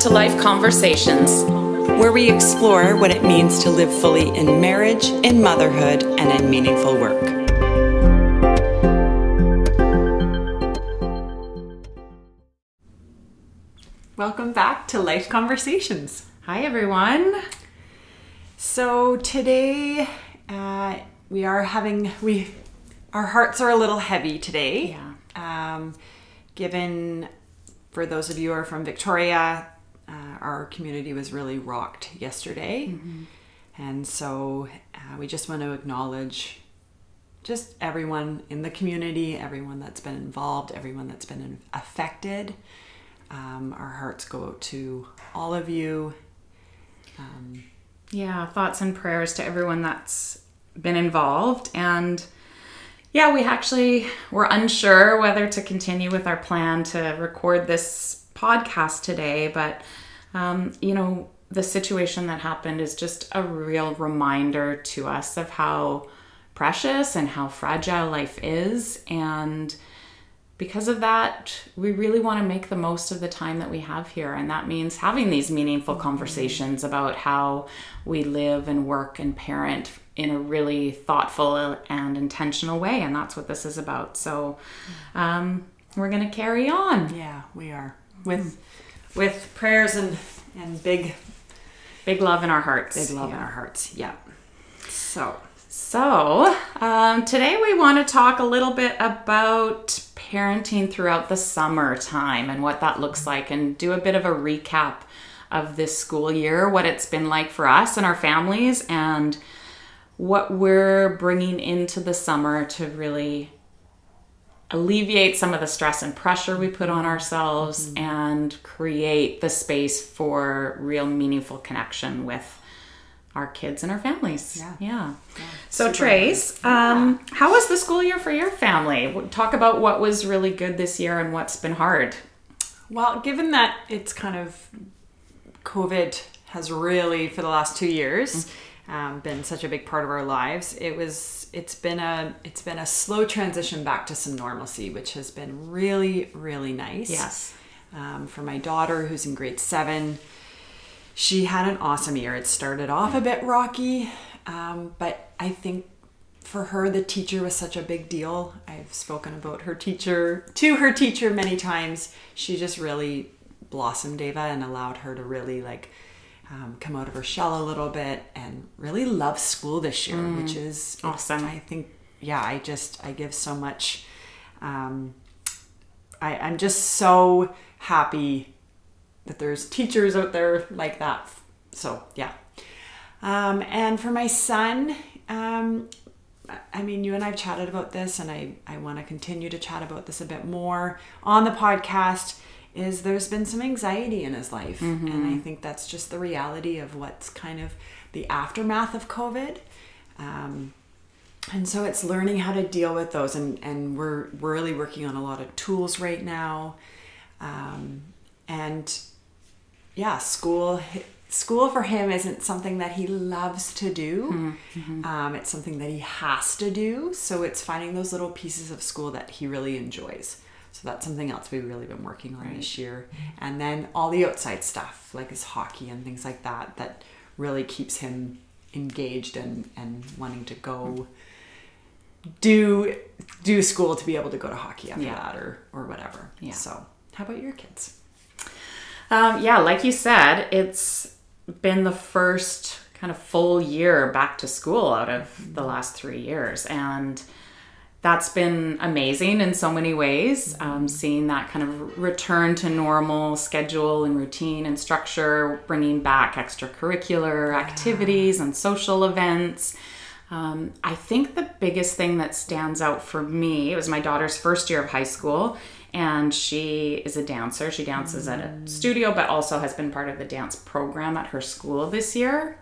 to Life Conversations, where we explore what it means to live fully in marriage, in motherhood, and in meaningful work. Welcome back to Life Conversations. Hi, everyone. So today uh, we are having we our hearts are a little heavy today. Yeah. Um, given for those of you who are from Victoria, uh, our community was really rocked yesterday, and so uh, we just want to acknowledge just everyone in the community, everyone that's been involved, everyone that's been affected. Um, our hearts go out to all of you. Um, Yeah, thoughts and prayers to everyone that's been involved. And yeah, we actually were unsure whether to continue with our plan to record this podcast today, but um, you know, the situation that happened is just a real reminder to us of how precious and how fragile life is. And because of that, we really want to make the most of the time that we have here. And that means having these meaningful conversations about how we live and work and parent in a really thoughtful and intentional way. And that's what this is about. So um, we're going to carry on. Yeah, we are with with prayers and and big Big love in our hearts. big love in our hearts. Yeah. So So, um, today we want to talk a little bit about parenting throughout the summertime and what that looks like, and do a bit of a recap of this school year, what it's been like for us and our families, and what we're bringing into the summer to really alleviate some of the stress and pressure we put on ourselves and create the space for real meaningful connection with our kids and our families. Yeah. Yeah. So Trace, um, how was the school year for your family? Talk about what was really good this year and what's been hard. well, given that it's kind of COVID has really for the last two years um, been such a big part of our lives, it was it's been a it's been a slow transition back to some normalcy, which has been really really nice. Yes. Um, for my daughter who's in grade seven, she had an awesome year. It started off a bit rocky, um, but I think for her, the teacher was such a big deal. I've spoken about her teacher to her teacher many times. She just really blossomed Ava and allowed her to really like um, come out of her shell a little bit and really love school this year, which is Awesome. I think, yeah, I just I give so much. Um, I, I'm just so happy that there's teachers out there like that. So yeah. Um, and for my son, um, I mean, you and I've chatted about this, and I, I want to continue to chat about this a bit more on the podcast. Is there's been some anxiety in his life, and I think that's just the reality of what's kind of the aftermath of COVID. Um, and so it's learning how to deal with those, and, and we're, we're really working on a lot of tools right now. Um, and yeah, school school for him isn't something that he loves to do. Um, it's something that he has to do. So it's finding those little pieces of school that he really enjoys. So that's something else we've really been working on this year. And then all the outside stuff, like his hockey and things like that, that really keeps him engaged and, and wanting to go do do school to be able to go to hockey after Yeah. that or or whatever. Yeah. So how about your kids? Um, yeah, like you said, it's been the first kind of full year back to school out of the last three years. And that's been amazing in so many ways. Um, seeing that kind of return to normal schedule and routine and structure, bringing back extracurricular activities and social events. Um, I think the biggest thing that stands out for me, it was my daughter's first year of high school, and she is a dancer. She dances at a studio, but also has been part of the dance program at her school this year.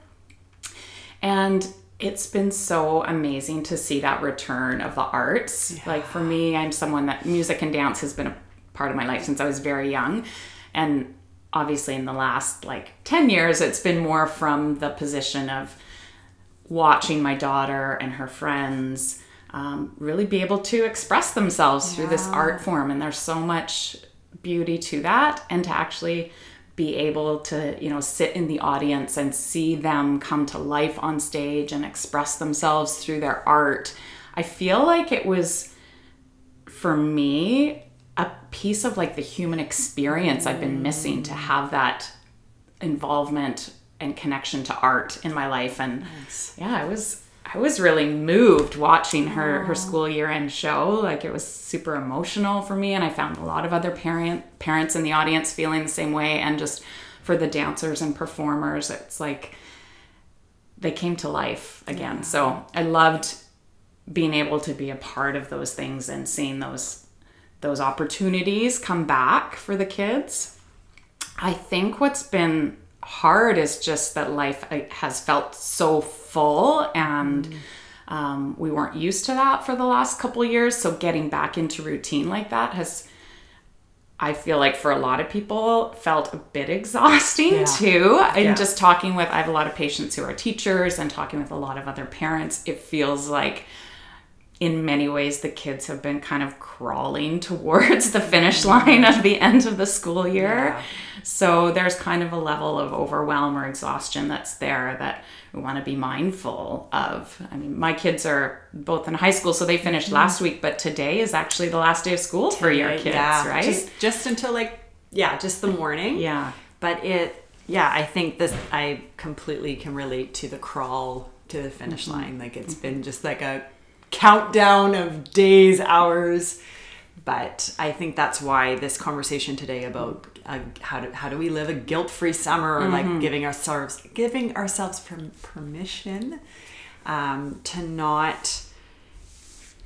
And it's been so amazing to see that return of the arts. Like for me, I'm someone that music and dance has been a part of my life since I was very young. And obviously, in the last like 10 years, it's been more from the position of watching my daughter and her friends um, really be able to express themselves through this art form. And there's so much beauty to that. And to actually be able to, you know, sit in the audience and see them come to life on stage and express themselves through their art. I feel like it was for me a piece of like the human experience I've been missing to have that involvement and connection to art in my life and yeah i was i was really moved watching her her school year end show. Like it was super emotional for me and i found a lot of other parent parents in the audience feeling the same way. And just for the dancers and performers it's like they came to life again. So i loved being able to be a part of those things and seeing those those opportunities come back for the kids. I think what's been hard is just that life uh, has felt so full and um, we weren't used to that for the last couple years. So getting back into routine like that has, I feel like for a lot of people, felt a bit exhausting Yeah. too. And Yeah. just talking with, I have a lot of patients who are teachers and talking with a lot of other parents, it feels like in many ways the kids have been kind of crawling towards the finish mm-hmm. line at the end of the school year. Yeah. So there's kind of a level of overwhelm or exhaustion that's there that we want to be mindful of. I mean, my kids are both in high school, so they finished mm-hmm. last week, but today is actually the last day of school for your kids, yeah, right? Just just until like yeah, just the morning. yeah. But it yeah, I think this I completely can relate to the crawl to the finish Mm-hmm. line. Like it's mm-hmm. been just like a countdown of days, hours. But I think that's why this conversation today about uh, how do how do we live a guilt-free summer, or Mm-hmm. like giving ourselves giving ourselves per- permission um, to not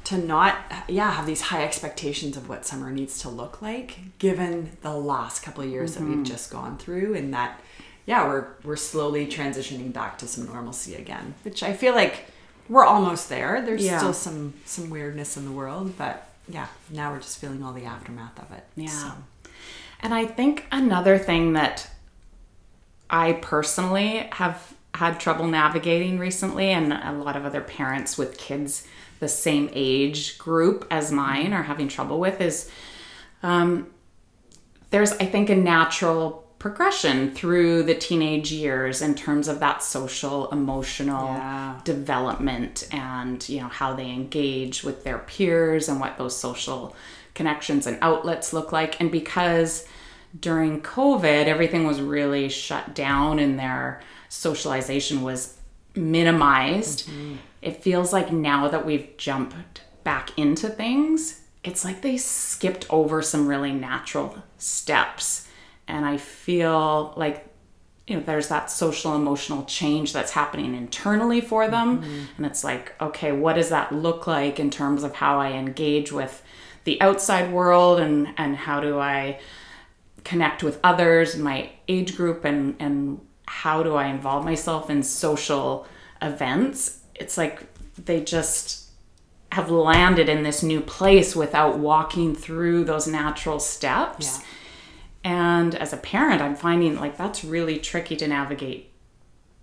to not yeah have these high expectations of what summer needs to look like given the last couple of years that we've just gone through and that yeah we're we're slowly transitioning back to some normalcy again which i feel like we're almost there there's Yeah. still some some weirdness in the world but yeah now we're just feeling all the aftermath of it Yeah. So, And I think another thing that I personally have had trouble navigating recently, and a lot of other parents with kids the same age group as mine are having trouble with, is um, there's, I think, a natural progression through the teenage years in terms of that social emotional Yeah. development and you know how they engage with their peers and what those social connections and outlets look like. And because during covid everything was really shut down and their socialization was minimized mm-hmm. it feels like now that we've jumped back into things it's like they skipped over some really natural steps and i feel like you know there's that social emotional change that's happening internally for them. Mm-hmm. And it's like okay what does that look like in terms of how i engage with the outside world and and how do i connect with others my age group and and how do i involve myself in social events? It's like they just have landed in this new place without walking through those natural steps. Yeah. And as a parent, I'm finding like that's really tricky to navigate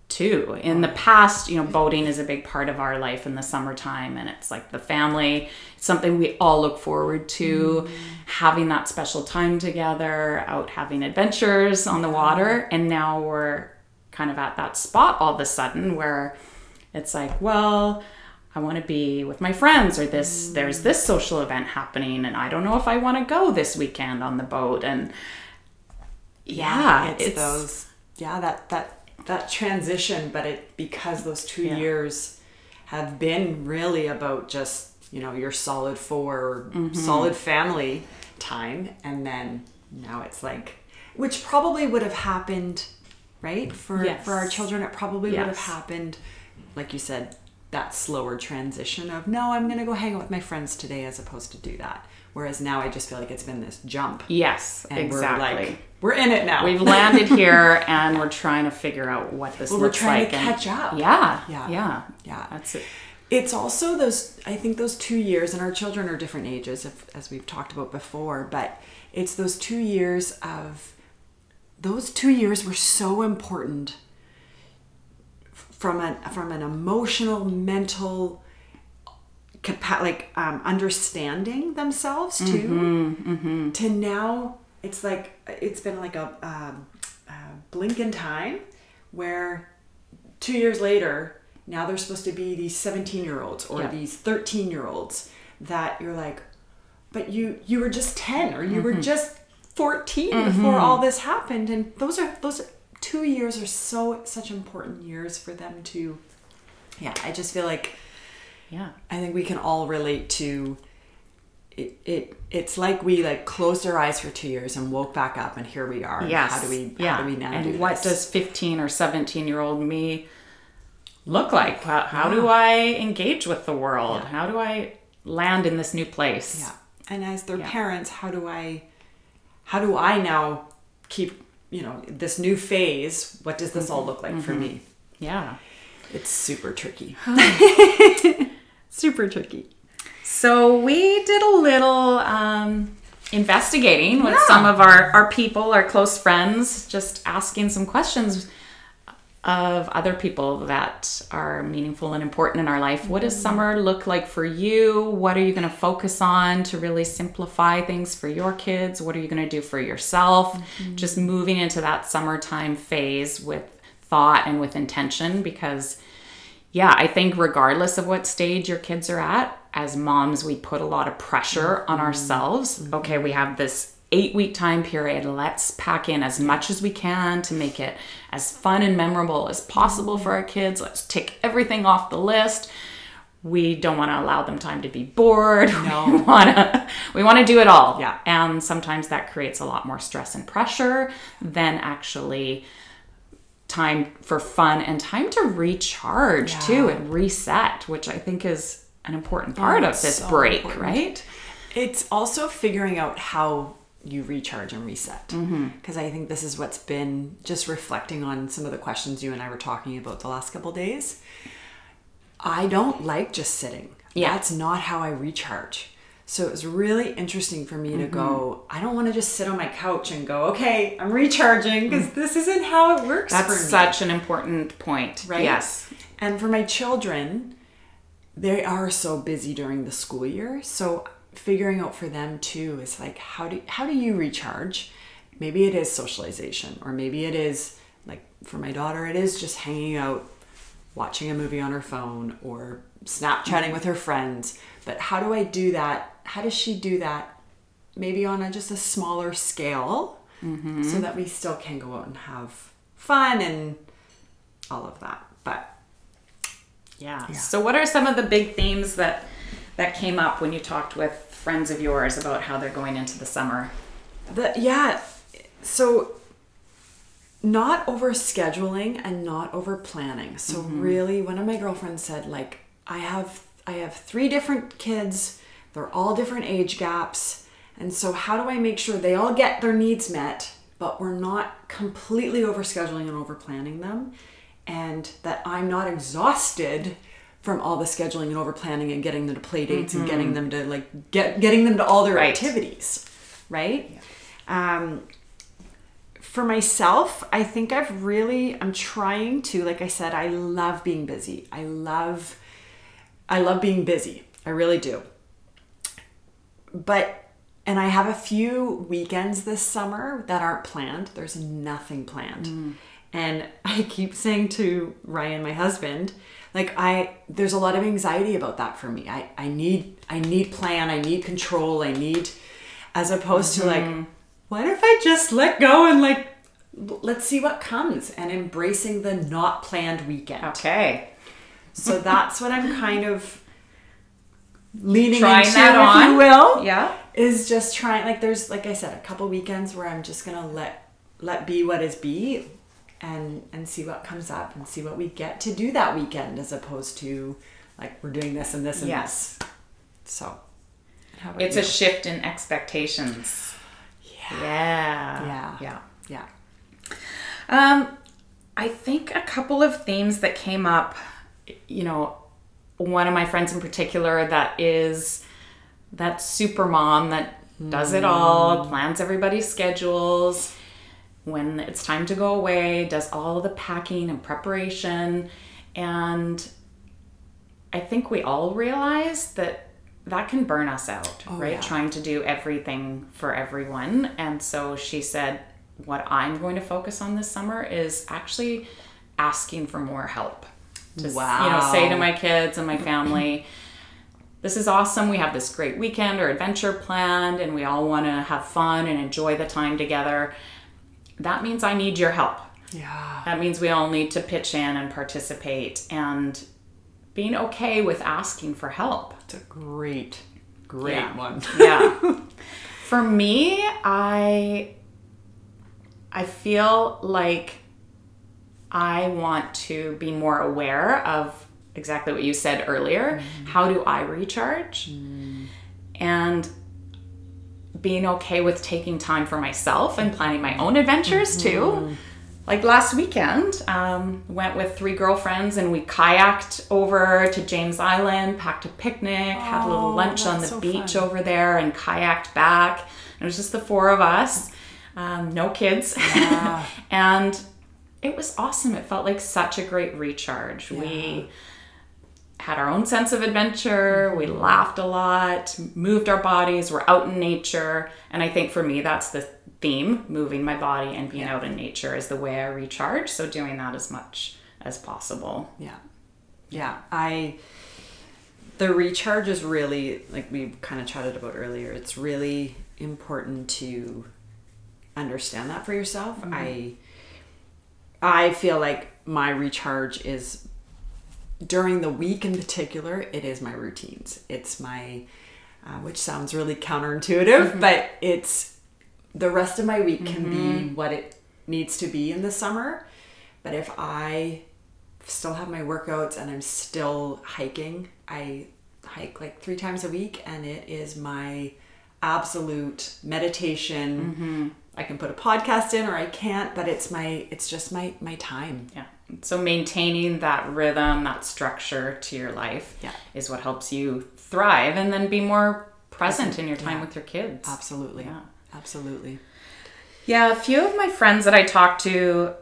too. In the past, you know, boating is a big part of our life in the summertime, and it's like the family, it's something we all look forward to, mm-hmm. having that special time together, out having adventures on the water. And now we're kind of at that spot all of a sudden where it's like, well, I want to be with my friends or this there's mm. this social event happening and I don't know if I want to go this weekend on the boat. And yeah, it's, those yeah that that that transition but it because those two Yeah. years have been really about just you know your solid 4 Mm-hmm. solid family time and then now it's like which probably would have happened right for Yes. for our children it probably would have happened like you said that slower transition of no i'm gonna go hang out with my friends today as opposed to do that whereas now i just feel like it's been this jump Yes, and exactly. we're like we're in it now We've landed here and we're trying to figure out what this Well, we're trying like. to catch up. Yeah, Yeah. yeah, Yeah. That's it. It's also those, I think those two years, and our children are different ages, if, as we've talked about before, but it's those two years of, those two years were so important from an, from an emotional, mental, capa- like um, understanding themselves too, to now it's like, it's been like a, um, blink in time where two years later, now they're supposed to be these 17 year olds or Yeah. these 13 year olds that you're like, but you you were just 10 or you were just 14 before all this happened. And those are those two years are so such important years for them to yeah i just feel like Yeah. i think we can all relate to it, it it's like we like closed our eyes for two years and woke back up and here we are Yes. how do we yeah. how do we now and do what this? does 15 or 17 year old me look like? How, how do I engage with the world? How do I land in this new place? Yeah. And as their parents, how do I how do I now keep, you know, this new phase, what does this all look like for me? Yeah. It's super tricky. super tricky. So we did a little um, investigating with some of our, our people, our close friends, just asking some questions of other people that are meaningful and important in our life. What does mm-hmm. summer look like for you? What are you going to focus on to really simplify things for your kids? What are you going to do for yourself? Mm-hmm. Just moving into that summertime phase with thought and with intention because yeah, I think regardless of what stage your kids are at, as moms, we put a lot of pressure on mm-hmm. ourselves. Okay, we have this eight week time period. Let's pack in as much as we can to make it as fun and memorable as possible for our kids. Let's tick everything off the list. We don't want to allow them time to be bored. No. We want to we want to do it all. Yeah. And sometimes that creates a lot more stress and pressure than actually time for fun and time to recharge too and reset, which I think is an important part of this so break, important. right? It's also figuring out how you recharge and reset. Mm-hmm. Because I think this is what's been just reflecting on some of the questions you and I were talking about the last couple days. I don't like just sitting. Yeah. That's not how I recharge. So it was really interesting for me to mm-hmm. go, I don't want to just sit on my couch and go, okay, I'm recharging because mm. this isn't how it works for me. That's such an important point. right? Yes. And for my children, they are so busy during the school year. So figuring out for them too is like how do how do you recharge? Maybe it is socialization, or maybe it is like for my daughter, it is just hanging out, watching a movie on her phone, or Snapchatting with her friends. But how do I do that? How does she do that? Maybe on a, just a smaller scale, mm-hmm. so that we still can go out and have fun and all of that. But Yeah. So what are some of the big themes that that came up when you talked with friends of yours about how they're going into the summer? The yeah, so not over scheduling and not over planning. So mm-hmm. really, one of my girlfriends said like I have I have three different kids. They're all different age gaps. And so how do I make sure they all get their needs met, but we're not completely over scheduling and over planning them and that I'm not exhausted from all the scheduling and over planning and getting them to play dates and getting them to like get getting them to all their Right. activities right? Um for myself i think i've really i'm trying to like i said i love being busy. I love i love being busy. I really do. But and i have a few weekends this summer that aren't planned. There's nothing planned. And i keep saying to ryan my husband like i there's a lot of anxiety about that for me i i need i need plan i need control i need as opposed to like mm-hmm. what if i just let go and like let's see what comes and embracing the not planned weekend Okay. so that's what i'm kind of leaning Trying into that if on. you will Yeah. is just trying like there's like i said a couple weekends where i'm just gonna let let be what is be and and see what comes up and see what we get to do that weekend as opposed to like we're doing this and this and Yes. this so It's you? a shift in expectations. Yeah. yeah Yeah. yeah Um, I think a couple of themes that came up, you know, one of my friends in particular that is that super mom that does it all, plans everybody's schedules, when it's time to go away, does all the packing and preparation. And I think we all realize that that can burn us out, oh, right? yeah. Trying to do everything for everyone. And so she said, what I'm going to focus on this summer is actually asking for more help. To you know, say to my kids and my family, this is awesome. We have this great weekend or adventure planned and we all want to have fun and enjoy the time together. That means I need your help. Yeah. That means we all need to pitch in and participate and being okay with asking for help. It's a great, great Yeah. one. Yeah. For me, I I feel like I want to be more aware of exactly what you said earlier. Mm-hmm. How do I recharge? Mm. And being okay with taking time for myself and planning my own adventures too. Like last weekend, um, went with three girlfriends and we kayaked over to James Island, packed a picnic, had a little Oh, lunch on the so beach fun. over there, and kayaked back. It was just the four of us, um, no kids. and it was awesome. It felt like such a great recharge. We had our own sense of adventure. We laughed a lot, moved our bodies, we're out in nature. And I think for me, that's the theme moving my body and being out in nature is the way I recharge. So doing that as much as possible. Yeah. Yeah. I the recharge is really like we kind of chatted about earlier. It's really important to understand that for yourself. Mm-hmm. I I feel like my recharge is during the week in particular, it is my routines. It's my uh, which sounds really counterintuitive, mm-hmm. but it's the rest of my week can be mm-hmm. what it needs to be in the summer. But if I still have my workouts and I'm still hiking, I hike like three times a week, and it is my absolute meditation. Mm-hmm. I can put a podcast in or I can't, but it's my it's just my my time. Yeah. So maintaining that rhythm, that structure to your life Yeah. is what helps you thrive and then be more present in your time Yeah. with your kids. Absolutely. Yeah. Absolutely. Yeah, a few of my friends that I talked to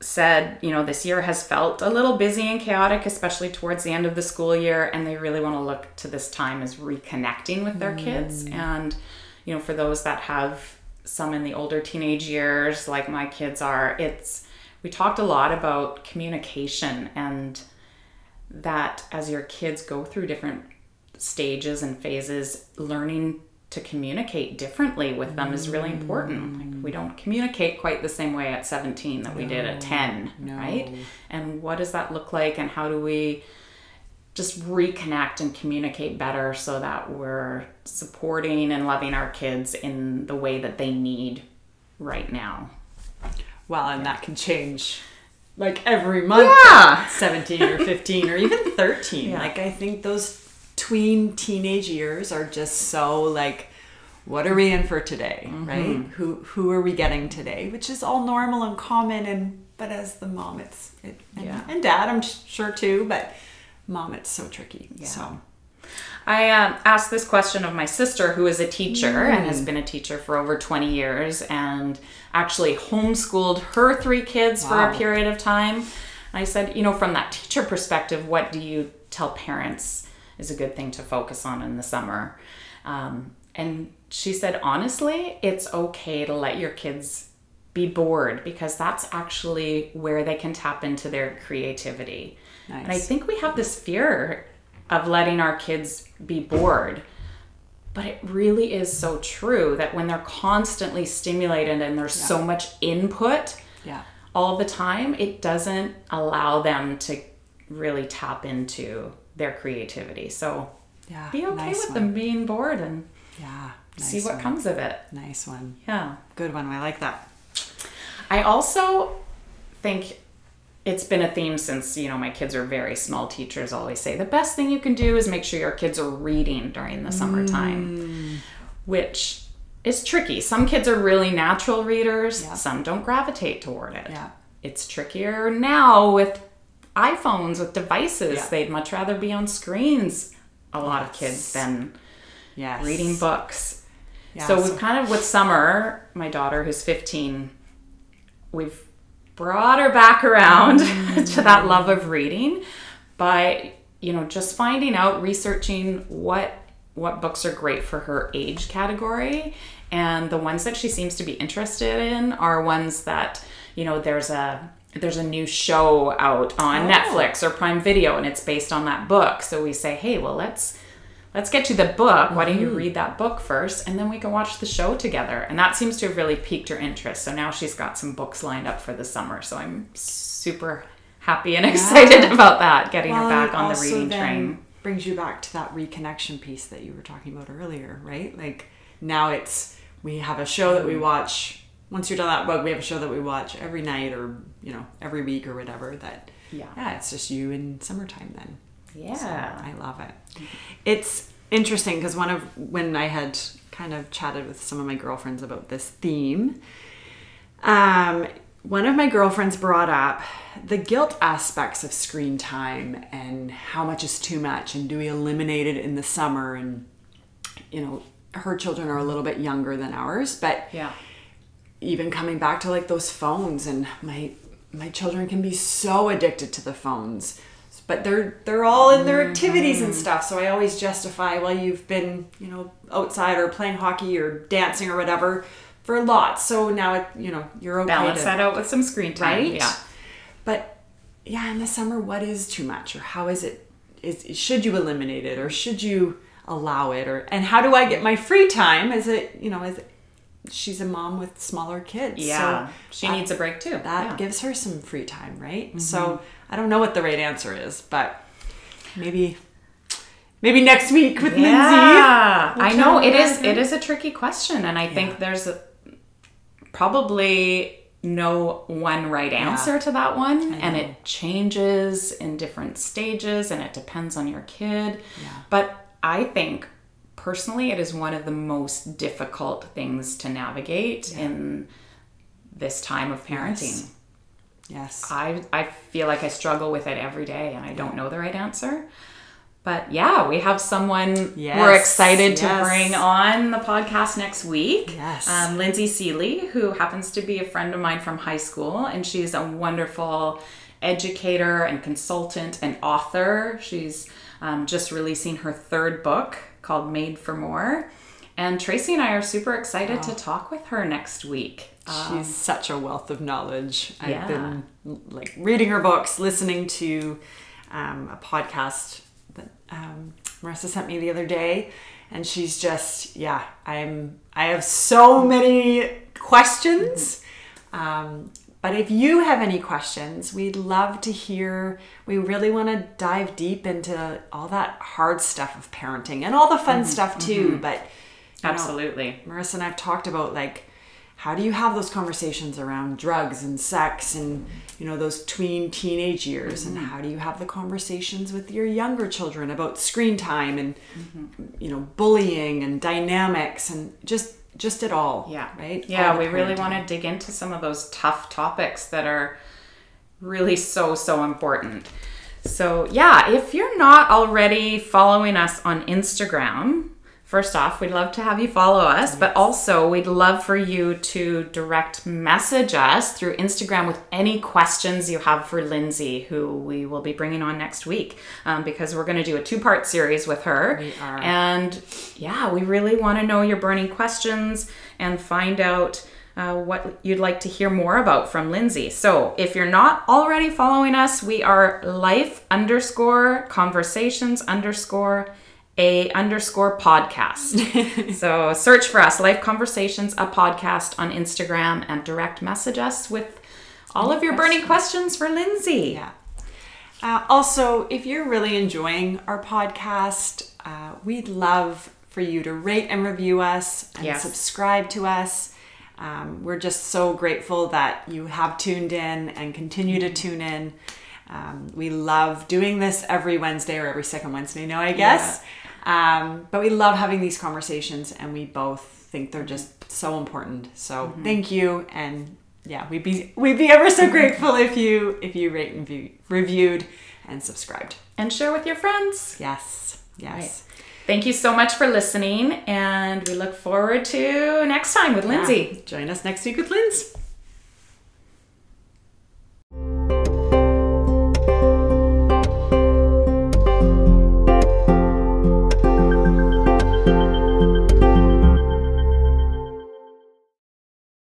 said, you know, this year has felt a little busy and chaotic, especially towards the end of the school year, and they really want to look to this time as reconnecting with their kids. Mm. And, you know, for those that have some in the older teenage years, like my kids are, it's, we talked a lot about communication and that as your kids go through different stages and phases, learning to communicate differently with them is really mm. important. Like we don't communicate quite the same way at 17 that we did at 10, right? And what does that look like and how do we just reconnect and communicate better so that we're supporting and loving our kids in the way that they need right now. Well, and that can change like every month. Yeah. 17 or 15 or even 13. Yeah. Like I think those tween teenage years are just so like what are we in for today, Mm-hmm. right? Who who are we getting today? Which is all normal and common and but as the mom it's it, and, Yeah. and dad I'm sure too, but mom it's so tricky. So I um, asked this question of my sister, who is a teacher and has been a teacher for over 20 years and actually homeschooled her three kids for a period of time. I said, you know, from that teacher perspective, what do you tell parents is a good thing to focus on in the summer? Um, and she said, honestly, it's okay to let your kids be bored because that's actually where they can tap into their creativity. And I think we have this fear of letting our kids be bored. But it really is so true that when they're constantly stimulated and there's so much input yeah. all the time, it doesn't allow them to really tap into their creativity. So Yeah. be okay nice with one. them being bored and Yeah. see what one. comes of it. Nice one. Yeah. Good one. I like that. I also think it's been a theme since, you know, my kids are very small. Teachers always say the best thing you can do is make sure your kids are reading during the summertime, mm. which is tricky. Some kids are really natural readers, Yeah. some don't gravitate toward it. Yeah. It's trickier now with iPhones, with devices. Yeah. They'd much rather be on screens, a lot of kids, than Yes. reading books. So- we've kind of with summer, my daughter who's 15, we've brought her back around to that mm. love of reading by you know just finding out researching what what books are great for her age category And the ones that she seems to be interested in are ones that, you know, there's a there's a new show out on Oh. Netflix or Prime Video and it's based on that book. So we say, "Hey, well, let's let's get to the book. Why don't you Mm-hmm. read that book first and then we can watch the show together?" And that seems to have really piqued her interest. So now she's got some books lined up for the summer. So I'm super happy and excited about that, getting her back on the reading train. Brings you back to that reconnection piece that you were talking about earlier, right? Like now it's we have a show that we watch. Once you're done that book, we have a show that we watch every night or you know every week or whatever. That Yeah. yeah, it's just you in summertime then. Yeah. So I love it. It's interesting because one of when I had kind of chatted with some of my girlfriends about this theme, um, one of my girlfriends brought up the guilt aspects of screen time and how much is too much and do we eliminate it in the summer and you know her children are a little bit younger than ours but Yeah. even coming back to like those phones and my my children can be so addicted to the phones but they're they're all in their mm-hmm. activities and stuff so i always justify well you've been you know outside or playing hockey or dancing or whatever for lots so now it you know you're okay Balance to, that out with some screen time. right Yeah. but yeah in the summer what is too much or how is it is should you eliminate it or should you allow it or and how do i get my free time is it you know is it, she's a mom with smaller kids Yeah. so she needs a break too. that yeah. Mm-hmm. gives her some free time right so i don't know what the right answer is but maybe maybe next week with lindsay Yeah, I know it is it is a tricky question, and I think there's a, probably no one right answer to that one, and it changes in different stages, and it depends on your kid. But I think personally, it is one of the most difficult things to navigate in this time of parenting. yes I I feel like I struggle with it every day and I don't know the right answer. But yeah, we have someone Yes, we're excited to bring on the podcast next week. Yes. Um, Lindsay Sealey, who happens to be a friend of mine from high school, and she's a wonderful educator and consultant and author. She's um, just releasing her third book called Made for More. And Tracy and I are super excited to talk with her next week. She's such a wealth of knowledge. I've been like reading her books, listening to um, a podcast that um, Marissa sent me the other day, and she's just yeah. I'm I have so many questions. Um, but if you have any questions, we'd love to hear. We really want to dive deep into all that hard stuff of parenting and all the fun mm-hmm. stuff too. Mm-hmm. But you know, Absolutely. Marissa and I've talked about like how do you have those conversations around drugs and sex and you know those tween teenage years and mm-hmm. how do you have the conversations with your younger children about screen time and you know bullying and dynamics and just just it all Yeah. right Yeah, we really want to dig into some of those tough topics that are really so, so important. So, yeah, if you're not already following us on Instagram, first off, we'd love to have you follow us, but also we'd love for you to direct message us through Instagram with any questions you have for Lindsay, who we will be bringing on next week, um, because we're going to do a two part series with her. We are. And yeah, we really want to know your burning questions and find out uh, what you'd like to hear more about from Lindsay. So if you're not already following us, we are life underscore conversations underscore a underscore podcast. so search for us, Life Conversations, a podcast on Instagram, and direct message us with all of your burning questions for Lindsay. Yeah. Uh, also, if you're really enjoying our podcast, uh, we'd love for you to rate and review us and Yes. subscribe to us. Um, we're just so grateful that you have tuned in and continue to tune in. Um, we love doing this every Wednesday or every second Wednesday now, I guess. Um, but we love having these conversations, and we both think they're just so important. So thank you, and yeah, we'd be we'd be ever so grateful if you if you rate and view, reviewed and subscribed. And share with your friends. Yes, yes. Thank you so much for listening, and we look forward to next time with Lindsay. Join us next week with Linz.